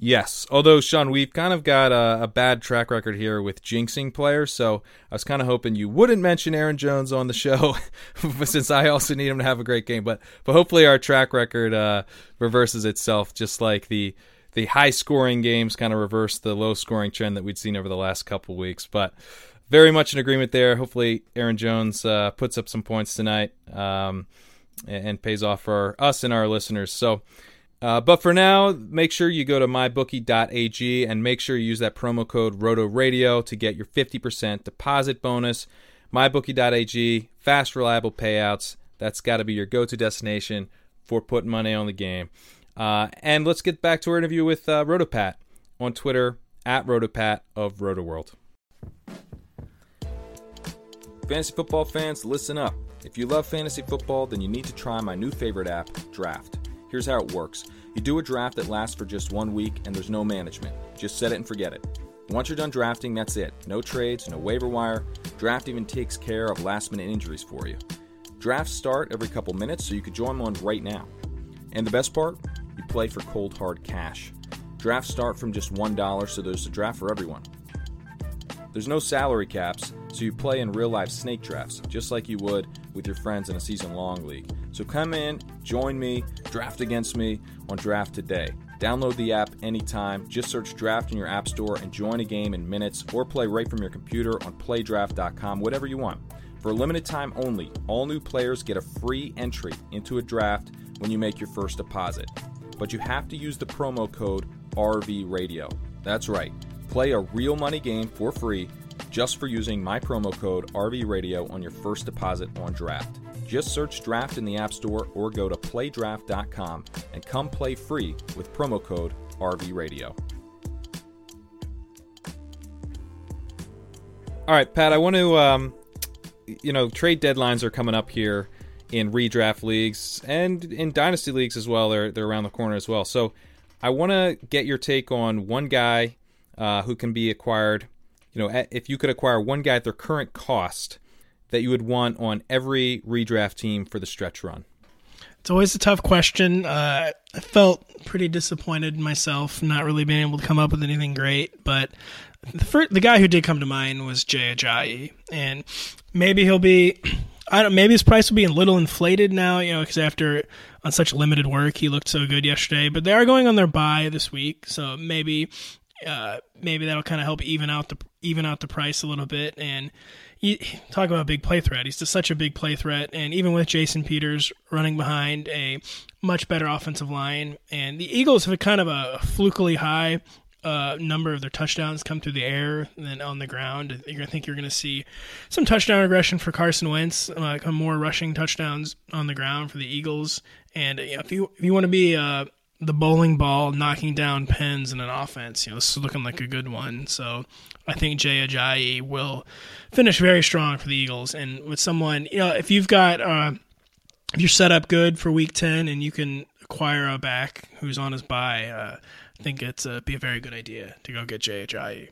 Yes, although Shawn, we've kind of got a, a, bad track record here with jinxing players, so I was kind of hoping you wouldn't mention Aaron Jones on the show, since I also need him to have a great game. But but hopefully our track record uh, reverses itself, just like the the high scoring games kind of reverse the low scoring trend that we'd seen over the last couple weeks. But very much in agreement there. Hopefully Aaron Jones uh, puts up some points tonight um, and, and pays off for us and our listeners. So. Uh, but for now, make sure you go to mybookie.ag and make sure you use that promo code RotoRadio to get your 50% deposit bonus. Mybookie.ag, fast, reliable payouts. That's got to be your go to destination for putting money on the game. Uh, and let's get back to our interview with uh, Rotopat on Twitter at Rotopat of RotoWorld. Fantasy football fans, listen up. If you love fantasy football, then you need to try my new favorite app, Draft. Here's how it works you do a draft that lasts for just one week, and there's no management. Just set it and forget it. Once you're done drafting, that's it. No trades, no waiver wire. Draft even takes care of last minute injuries for you. Drafts start every couple minutes, so you could join one right now. And the best part? You play for cold hard cash. Drafts start from just $1, so there's a draft for everyone. There's no salary caps, so you play in real life snake drafts, just like you would with your friends in a season long league. So come in, join me, draft against me on Draft Today. Download the app anytime. Just search Draft in your App Store and join a game in minutes or play right from your computer on playdraft.com, whatever you want. For a limited time only, all new players get a free entry into a draft when you make your first deposit. But you have to use the promo code RVRadio. That's right. Play a real money game for free just for using my promo code RVRadio on your first deposit on draft. Just search Draft in the App Store or go to playdraft.com and come play free with promo code RVRadio. All right, Pat, I want to, um, you know, trade deadlines are coming up here in redraft leagues and in dynasty leagues as well. They're, they're around the corner as well. So I want to get your take on one guy uh, who can be acquired. You know, if you could acquire one guy at their current cost that you would want on every redraft team for the stretch run. It's always a tough question. Uh, I felt pretty disappointed myself, not really being able to come up with anything great. But the, first, the guy who did come to mind was Jay Ajayi, and maybe he'll be. I don't. Maybe his price will be a little inflated now, you know, because after on such limited work, he looked so good yesterday. But they are going on their bye this week, so maybe, uh, maybe that'll kind of help even out the even out the price a little bit. And you talk about a big play threat. He's just such a big play threat, and even with Jason Peters running behind a much better offensive line, and the Eagles have kind of a flukily high uh, number of their touchdowns come through the air than on the ground. I think you're going to see some touchdown regression for Carson Wentz, uh, more rushing touchdowns on the ground for the Eagles. And you know, if you if you want to be uh, the bowling ball knocking down pins in an offense. You know, this is looking like a good one. So I think Jay Ajayi will finish very strong for the Eagles. And with someone, you know, if you've got, uh, if you're set up good for week 10 and you can acquire a back who's on his bye, uh, I think it's uh, be a very good idea to go get Jay Ajayi.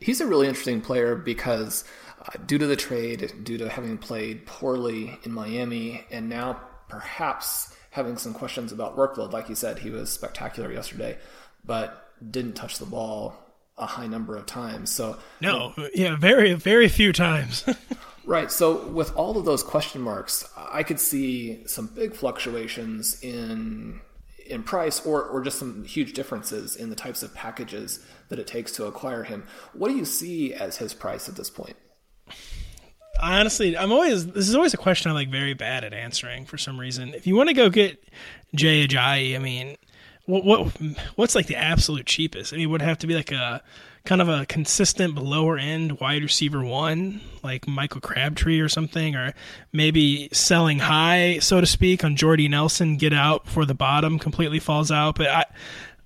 He's a really interesting player because uh, due to the trade, due to having played poorly in Miami, and now perhaps having some questions about workload. Like you said, he was spectacular yesterday, but didn't touch the ball a high number of times. So no, yeah, very very few times. right. So with all of those question marks, I could see some big fluctuations in in price or or just some huge differences in the types of packages that it takes to acquire him. What do you see as his price at this point? Honestly, I'm always this is always a question I'm like very bad at answering for some reason. If you want to go get Jay Ajayi, I mean, what what what's like the absolute cheapest? I mean, would have to be like a kind of a consistent lower end wide receiver one, like Michael Crabtree or something, or maybe selling high, so to speak, on Jordy Nelson, get out before the bottom completely falls out. But I,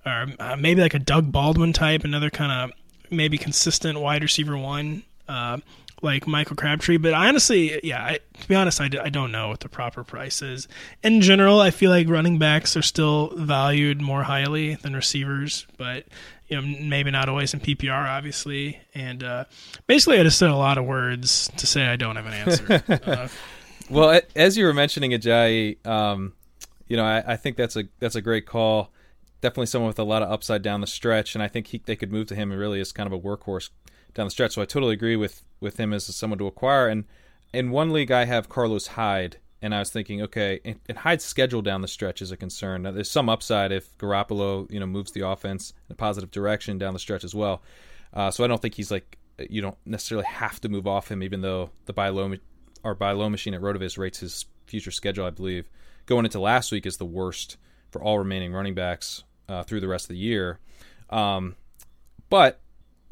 or uh, maybe like a Doug Baldwin type, another kind of maybe consistent wide receiver one. Uh, like Michael Crabtree. But honestly, yeah, I, to be honest, I, I don't know what the proper price is. In general, I feel like running backs are still valued more highly than receivers, but you know maybe not always in PPR, obviously. And uh, basically, I just said a lot of words to say I don't have an answer. uh, well, as you were mentioning Ajayi, um, you know, I, I think that's a that's a great call definitely someone with a lot of upside down the stretch, and I think he, they could move to him and really is kind of a workhorse down the stretch. So I totally agree with with him as someone to acquire. And in one league, I have Carlos Hyde, and I was thinking, okay, and, and Hyde's schedule down the stretch is a concern. Now, there's some upside if Garoppolo, you know, moves the offense in a positive direction down the stretch as well. Uh, so I don't think he's like you don't necessarily have to move off him, even though the buy low our buy low machine at Rotoviz rates his future schedule, I believe, going into last week is the worst for all remaining running backs uh, through the rest of the year. Um, but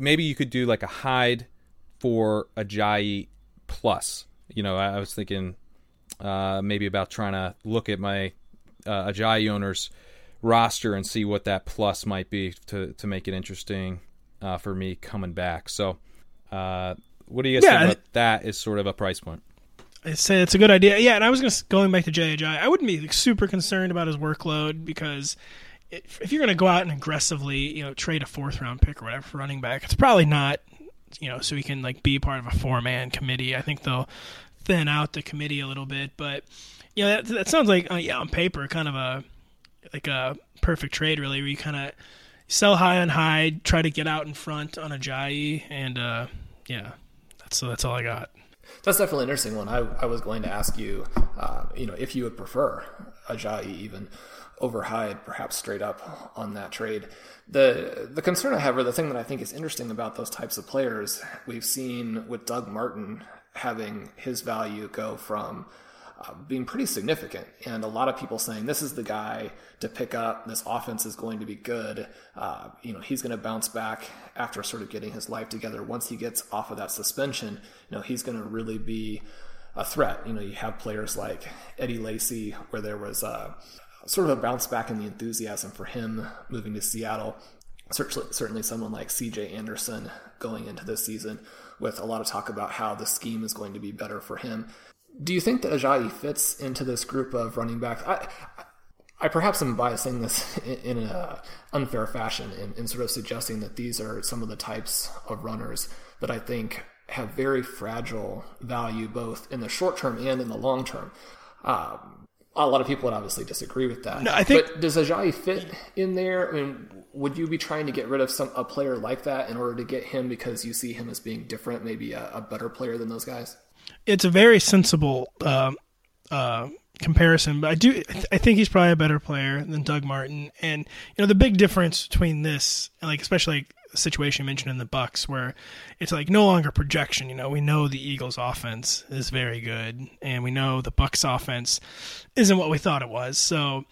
maybe you could do like a Hyde for Ajayi plus. You know, I, I was thinking uh, maybe about trying to look at my uh, Ajayi owners roster and see what that plus might be to to make it interesting uh, for me coming back. So, uh, what do you guys Yeah, think about that? Is sort of a price point. I say it's a good idea. Yeah, and I was going going back to JJ. I wouldn't be like, super concerned about his workload because if, you're going to go out and aggressively, you know, trade a fourth round pick or whatever for running back, it's probably not, you know, so he can like be part of a four man committee. I think they'll thin out the committee a little bit, but you know, that, that sounds like uh, yeah, on paper, kind of a like a perfect trade, really, where you kind of sell high on Hyde, try to get out in front on Ajayi, and uh, yeah, that's that's all I got. That's definitely an interesting one. I, I was going to ask you, uh, you know, if you would prefer Ajayi even over Hyde, perhaps straight up on that trade. The the concern I have, or the thing that I think is interesting about those types of players, we've seen with Doug Martin having his value go from uh, being pretty significant, and a lot of people saying this is the guy to pick up. This offense is going to be good. Uh, you know, he's going to bounce back after sort of getting his life together. Once he gets off of that suspension, you know, he's going to really be a threat. You know, you have players like Eddie Lacy, where there was a sort of a bounce back in the enthusiasm for him moving to Seattle. Certainly, someone like C.J. Anderson going into this season with a lot of talk about how the scheme is going to be better for him. Do you think that Ajayi fits into this group of running backs? I, I perhaps am biasing this in an unfair fashion in, in sort of suggesting that these are some of the types of runners that I think have very fragile value both in the short term and in the long term. Um, a lot of people would obviously disagree with that. No, I think- but does Ajayi fit in there? I mean, would you be trying to get rid of some a player like that in order to get him because you see him as being different, maybe a, a better player than those guys? it's a very sensible uh, uh, comparison, but I do I think he's probably a better player than Doug Martin. And you know the big difference between this, like especially situation mentioned in the Bucks, where it's like no longer projection. You know, we know the Eagles' offense is very good, and we know the Bucks' offense isn't what we thought it was. So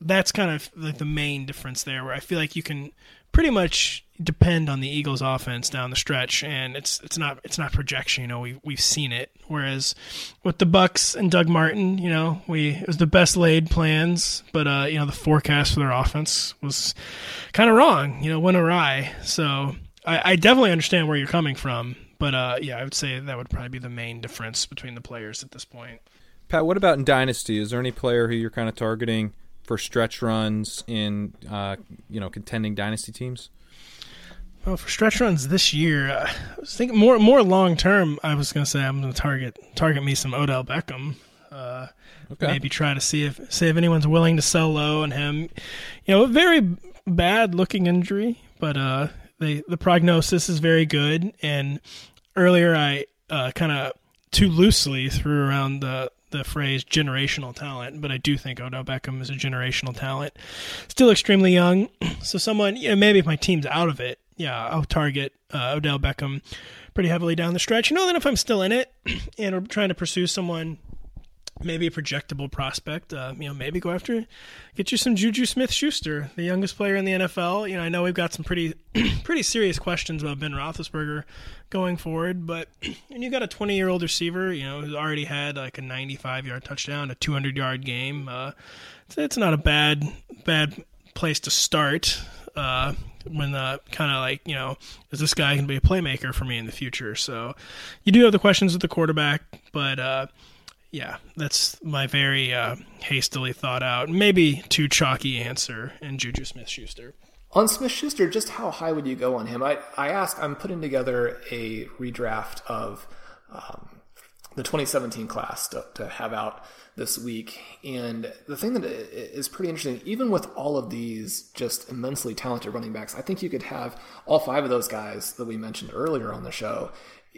that's kind of like the main difference there, where I feel like you can pretty much depend on the Eagles offense down the stretch and it's it's not it's not projection you know we we've seen it. Whereas with the Bucks and Doug Martin you know we it was the best laid plans but uh you know the forecast for their offense was kind of wrong you know went awry. So I, I definitely understand where you're coming from but uh yeah I would say that would probably be the main difference between the players at this point. Pat, what about in Dynasty? Is there any player who you're kind of targeting for stretch runs in uh, you know contending Dynasty teams? Well, for stretch runs this year, uh, I was thinking more more long term. I was gonna say I'm gonna target target me some Odell Beckham. Uh, Okay. Maybe try to see if see if anyone's willing to sell low on him. You know, a very bad looking injury, but uh, the the prognosis is very good. And earlier, I uh, kind of too loosely threw around the the phrase generational talent, but I do think Odell Beckham is a generational talent. Still extremely young, so someone you know maybe if my team's out of it, yeah, I'll target uh, Odell Beckham pretty heavily down the stretch. You know, then if I'm still in it and we're trying to pursue someone maybe a projectable prospect. Uh, you know, maybe go after, get you some Juju Smith Schuster, the youngest player in the NFL. You know, I know we've got some pretty, pretty serious questions about Ben Roethlisberger going forward, but and you got a 20 year old receiver, you know, who's already had like a 95 yard touchdown, a 200 yard game. Uh, it's, it's not a bad, bad place to start. Uh, when the kind of like you know is this guy going to be a playmaker for me in the future so you do have the questions with the quarterback but uh, yeah, that's my very uh, hastily thought out, maybe too chalky answer in Juju Smith Schuster. On Smith Schuster, just how high would you go on him? I, I asked, I'm putting together a redraft of um, the 2017 class to, to have out this week. And the thing that is pretty interesting, even with all of these just immensely talented running backs, I think you could have all five of those guys that we mentioned earlier on the show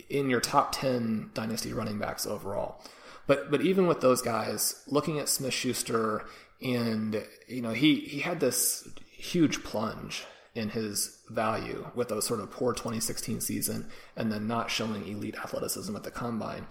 in your top 10 dynasty running backs overall. But but even with those guys, looking at Smith Schuster, and you know he he had this huge plunge in his value with a sort of poor 2016 season, and then not showing elite athleticism at the combine.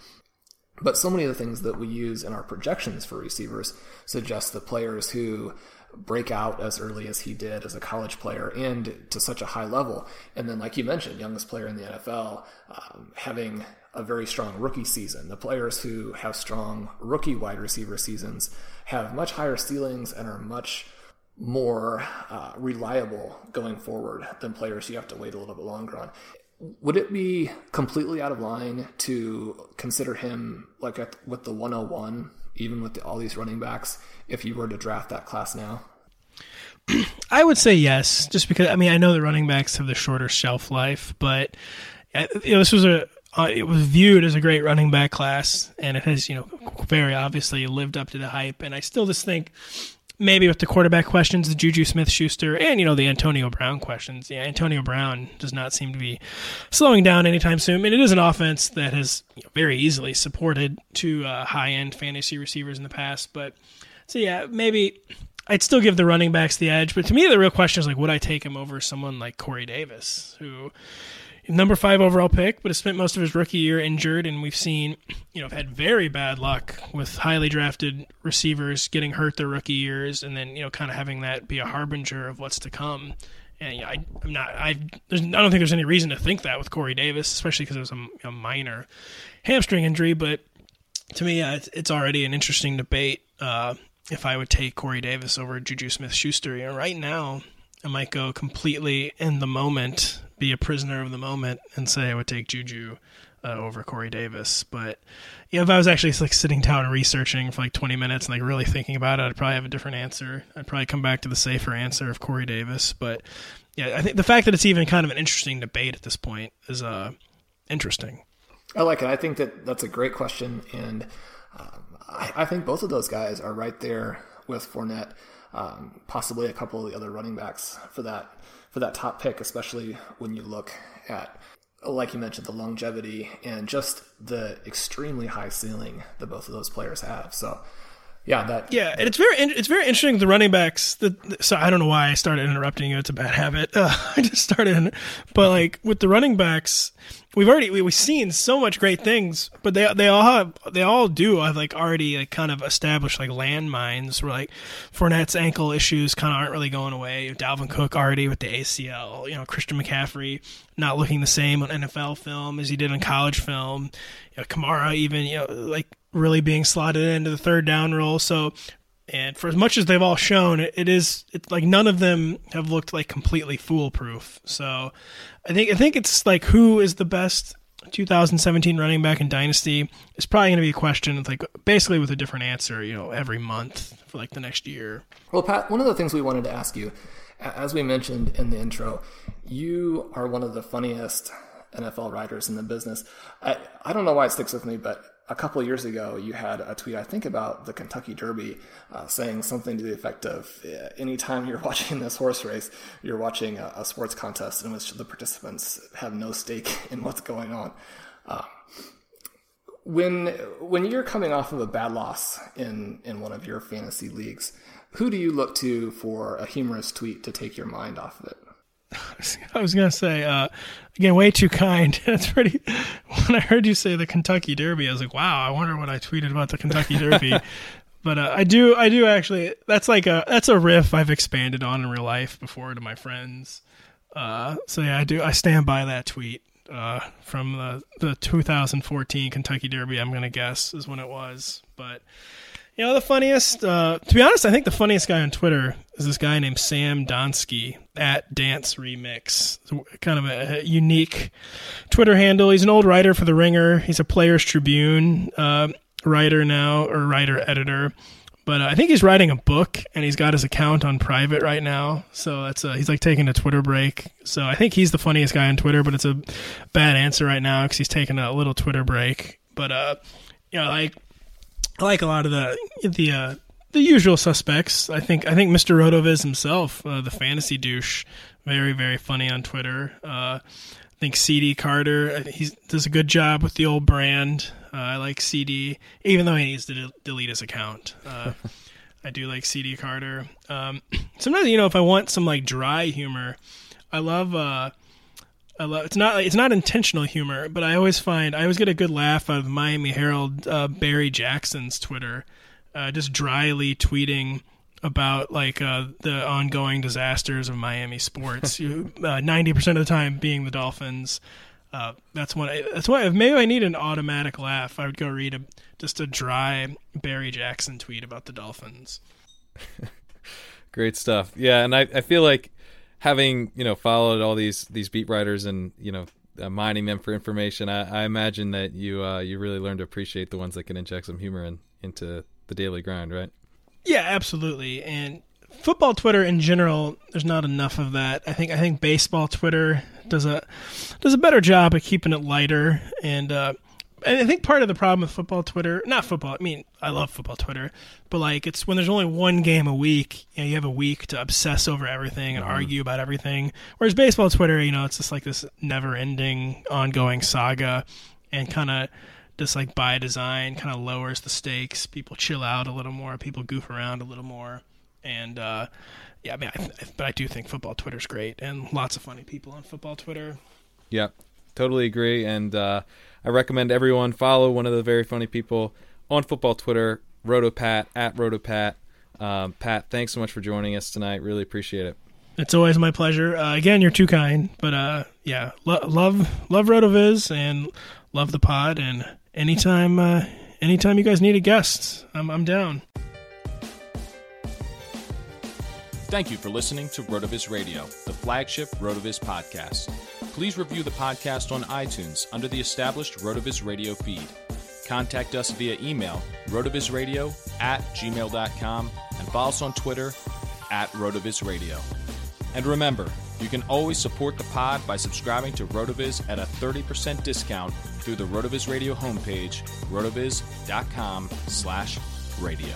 But so many of the things that we use in our projections for receivers suggest that players who break out as early as he did as a college player and to such a high level. And then, like you mentioned, youngest player in the NFL, um, having a very strong rookie season. The players who have strong rookie wide receiver seasons have much higher ceilings and are much more uh, reliable going forward than players you have to wait a little bit longer on. Would it be completely out of line to consider him like at, with the 101, even with the, all these running backs, if you were to draft that class now? I would say yes, just because I mean I know the running backs have the shorter shelf life, but uh, you know, this was a uh, it was viewed as a great running back class, and it has you know very obviously lived up to the hype. And I still just think maybe with the quarterback questions, the Juju Smith Schuster, and you know the Antonio Brown questions. Yeah, Antonio Brown does not seem to be slowing down anytime soon. Mean, it is an offense that has you know, very easily supported two uh, high end fantasy receivers in the past. But so yeah, maybe I'd still give the running backs the edge. But to me, the real question is like, would I take him over someone like Corey Davis, who number five overall pick, but has spent most of his rookie year injured, and we've seen, you know, had very bad luck with highly drafted receivers getting hurt their rookie years, and then you know, kind of having that be a harbinger of what's to come. And you know, I, am not, I, I don't think there's any reason to think that with Corey Davis, especially because it was a, a, minor hamstring injury. But to me, uh, it's, it's, already an interesting debate. Uh, if I would take Corey Davis over Juju Smith Schuster, you know, right now I might go completely in the moment be a prisoner of the moment and say I would take Juju uh, over Corey Davis. But know, if I was actually like sitting down and researching for like 20 minutes and like really thinking about it, I'd probably have a different answer. I'd probably come back to the safer answer of Corey Davis. But yeah, I think the fact that it's even kind of an interesting debate at this point is uh, interesting. I like it. I think that that's a great question, and um, I, I, think both of those guys are right there with Fournette, um, possibly a couple of the other running backs for that for that top pick, especially when you look at, like you mentioned, the longevity and just the extremely high ceiling that both of those players have. So, yeah, that yeah, and it's very it's very interesting. The running backs. The, so I don't know why I started interrupting you. It's a bad habit. Uh, I just started, but like with the running backs, we've already we, have seen so much great things, but they they all have they all do have like already like kind of established like landmines where like Fournette's ankle issues kind of aren't really going away. Dalvin Cook already with the ACL, you know Christian McCaffrey not looking the same on NFL film as he did on college film. You know, Kamara even you know like really being slotted into the third down role. So and for as much as they've all shown, it, it is it's like none of them have looked like completely foolproof. So I think I think it's like who is the best 2017 running back in Dynasty is probably going to be a question like basically with a different answer, you know, every month for like the next year. Well, Pat, one of the things we wanted to ask you, as we mentioned in the intro, you are one of the funniest NFL writers in the business. I, I don't know why it sticks with me, but a couple years ago, you had a tweet, I think, about the Kentucky Derby, uh, saying something to the effect of anytime you're watching this horse race, you're watching a, a, sports contest in which the participants have no stake in what's going on. Uh, when when you're coming off of a bad loss in, in one of your fantasy leagues, who do you look to for a humorous tweet to take your mind off of it? I was gonna say uh, again, way too kind. That's pretty. When I heard you say the Kentucky Derby, I was like, wow. I wonder what I tweeted about the Kentucky Derby. but uh, I do, I do actually. That's like a that's a riff I've expanded on in real life before to my friends. Uh, so yeah, I do. I stand by that tweet uh, from the the 2014 Kentucky Derby. I'm gonna guess is when it was, but you know, the funniest, uh, to be honest, I think the funniest guy on Twitter is this guy named Sam Donsky at Dance Remix. Kind of a, unique Twitter handle. He's an old writer for The Ringer. He's a Players Tribune uh, writer now, or writer editor. But uh, I think he's writing a book, and he's got his account on private right now. So that's uh, he's like taking a Twitter break. So I think he's the funniest guy on Twitter, but it's a bad answer right now because he's taking a little Twitter break. But uh, you know, like I like a lot of the the uh, the usual suspects. I think I think Mr. Rotoviz himself, uh, the fantasy douche, very very funny on Twitter. Uh, I think CD Carter he does a good job with the old brand. Uh, I like CD, even though he needs to de- delete his account. Uh, I do like CD Carter. Um, sometimes you know if I want some like dry humor, I love. I love it's not it's not intentional humor, but I always find I always get a good laugh out of Miami Herald uh, Barry Jackson's Twitter, uh, just dryly tweeting about like uh, the ongoing disasters of Miami sports. Uh, ninety percent of the time being the Dolphins. Uh, that's what. I, that's why. If maybe I need an automatic laugh, I would go read a just a dry Barry Jackson tweet about the Dolphins. Great stuff. Yeah, and I, I feel like having you know followed all these these beat writers and you know uh, mining them for information, I, I imagine that you uh, you really learn to appreciate the ones that can inject some humor in, into the daily grind, right? Yeah, absolutely. And football Twitter in general, there's not enough of that. I think I think baseball Twitter does a does a better job of keeping it lighter and uh, I think part of the problem with football Twitter, not football. I mean, I love football Twitter, but like it's when there's only one game a week. You, know, you have a week to obsess over everything and mm-hmm. argue about everything. Whereas baseball Twitter, you know, it's just like this never-ending, ongoing saga, and kind of just like by design, kind of lowers the stakes. People chill out a little more. People goof around a little more, and uh, yeah, I mean, I, but I do think football Twitter's great, and lots of funny people on football Twitter. Yep, totally agree, and. uh I recommend everyone follow one of the very funny people on football Twitter, RotoPat at RotoPat. Um, Pat, thanks so much for joining us tonight. Really appreciate it. It's always my pleasure. Uh, again, you're too kind, but uh, yeah, lo- love love Rotoviz and love the pod. And anytime, uh, anytime you guys need a guest, I'm I'm down. Thank you for listening to Rotoviz Radio, the flagship Rotoviz podcast. Please review the podcast on iTunes under the established Rotoviz Radio feed. Contact us via email, rotovizradio at gmail.com, and follow us on Twitter at rotovizradio. And remember, you can always support the pod by subscribing to Rotoviz at a 30% discount through the Rotoviz Radio homepage, rotoviz.com slash radio.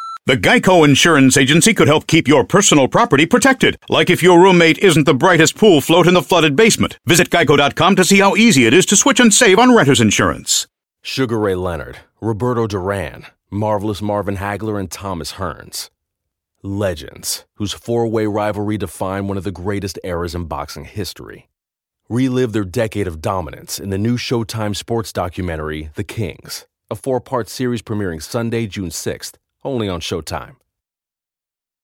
The Geico Insurance Agency could help keep your personal property protected, like if your roommate isn't the brightest pool float in the flooded basement. Visit geico.com to see how easy it is to switch and save on renter's insurance. Sugar Ray Leonard, Roberto Duran, Marvelous Marvin Hagler, and Thomas Hearns. Legends, whose four way rivalry defined one of the greatest eras in boxing history. Relive their decade of dominance in the new Showtime sports documentary, The Kings, a four part series premiering Sunday, June 6th, only on Showtime.